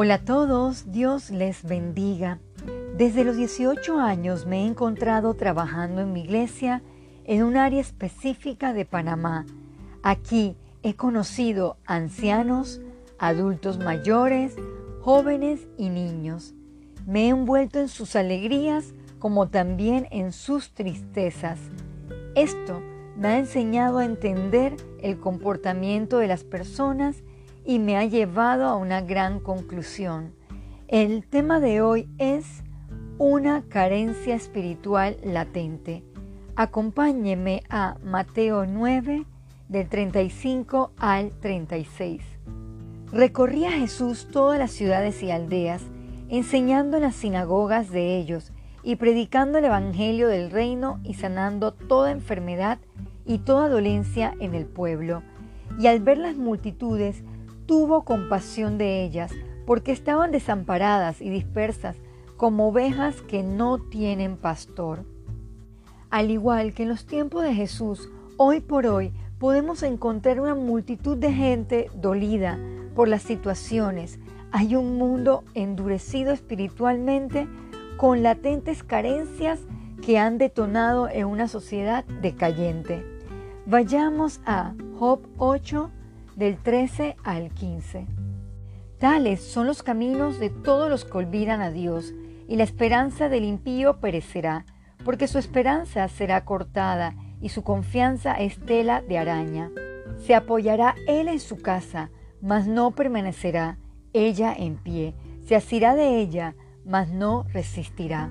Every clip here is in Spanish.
Hola a todos, Dios les bendiga. Desde los 18 años me he encontrado trabajando en mi iglesia en un área específica de Panamá. Aquí he conocido ancianos, adultos mayores, jóvenes y niños. Me he envuelto en sus alegrías como también en sus tristezas. Esto me ha enseñado a entender el comportamiento de las personas y me ha llevado a una gran conclusión. El tema de hoy es una carencia espiritual latente. Acompáñeme a Mateo 9 del 35 al 36. Recorría Jesús todas las ciudades y aldeas, enseñando en las sinagogas de ellos y predicando el Evangelio del reino y sanando toda enfermedad y toda dolencia en el pueblo. Y al ver las multitudes, tuvo compasión de ellas, porque estaban desamparadas y dispersas como ovejas que no tienen pastor. Al igual que en los tiempos de Jesús, hoy por hoy podemos encontrar una multitud de gente dolida por las situaciones. Hay un mundo endurecido espiritualmente con latentes carencias que han detonado en una sociedad decayente. Vayamos a Job 8, del 13 al 15. Tales son los caminos de todos los que olvidan a Dios, y la esperanza del impío perecerá, porque su esperanza será cortada y su confianza es tela de araña. Se apoyará él en su casa, mas no permanecerá ella en pie. Se asirá de ella, mas no resistirá.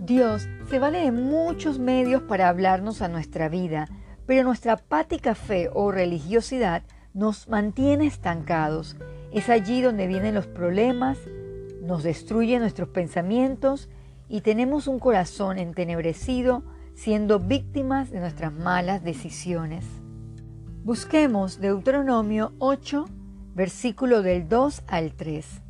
Dios se vale de muchos medios para hablarnos a nuestra vida, pero nuestra apática fe o religiosidad nos mantiene estancados. Es allí donde vienen los problemas, nos destruye nuestros pensamientos y tenemos un corazón entenebrecido siendo víctimas de nuestras malas decisiones. Busquemos Deuteronomio 8, versículo del 2 al 3.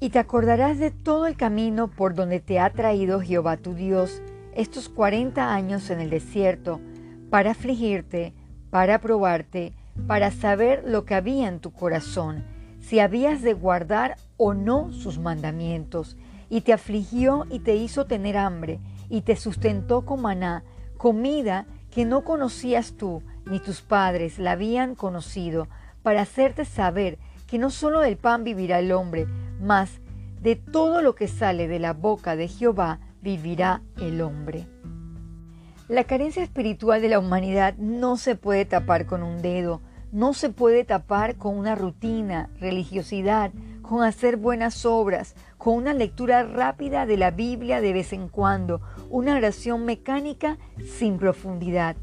Y te acordarás de todo el camino por donde te ha traído Jehová tu Dios estos cuarenta años en el desierto, para afligirte, para probarte, para saber lo que había en tu corazón, si habías de guardar o no sus mandamientos, y te afligió y te hizo tener hambre, y te sustentó con maná, comida que no conocías tú, ni tus padres la habían conocido, para hacerte saber que no solo del pan vivirá el hombre, mas de todo lo que sale de la boca de Jehová vivirá el hombre. La carencia espiritual de la humanidad no se puede tapar con un dedo, no se puede tapar con una rutina, religiosidad, con hacer buenas obras, con una lectura rápida de la Biblia de vez en cuando, una oración mecánica sin profundidad.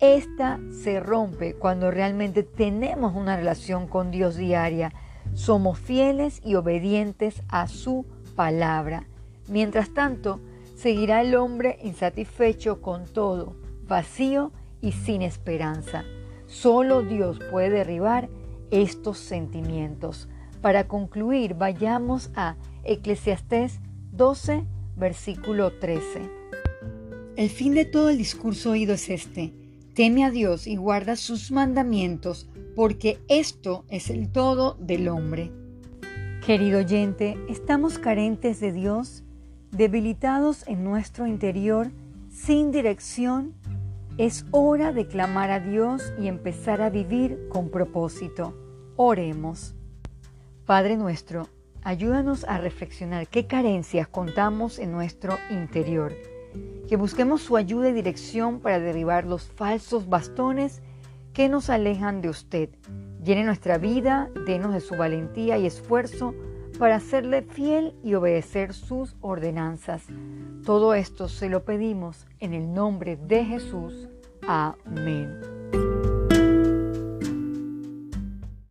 Esta se rompe cuando realmente tenemos una relación con Dios diaria. Somos fieles y obedientes a su palabra. Mientras tanto, seguirá el hombre insatisfecho con todo, vacío y sin esperanza. Solo Dios puede derribar estos sentimientos. Para concluir, vayamos a Eclesiastés 12, versículo 13. El fin de todo el discurso oído es este. Teme a Dios y guarda sus mandamientos, porque esto es el todo del hombre. Querido oyente, estamos carentes de Dios debilitados en nuestro interior, sin dirección, es hora de clamar a Dios y empezar a vivir con propósito. Oremos. Padre nuestro, ayúdanos a reflexionar qué carencias contamos en nuestro interior. Que busquemos su ayuda y dirección para derribar los falsos bastones que nos alejan de usted. Llene nuestra vida, denos de su valentía y esfuerzo para serle fiel y obedecer sus ordenanzas. Todo esto se lo pedimos en el nombre de Jesús. Amén.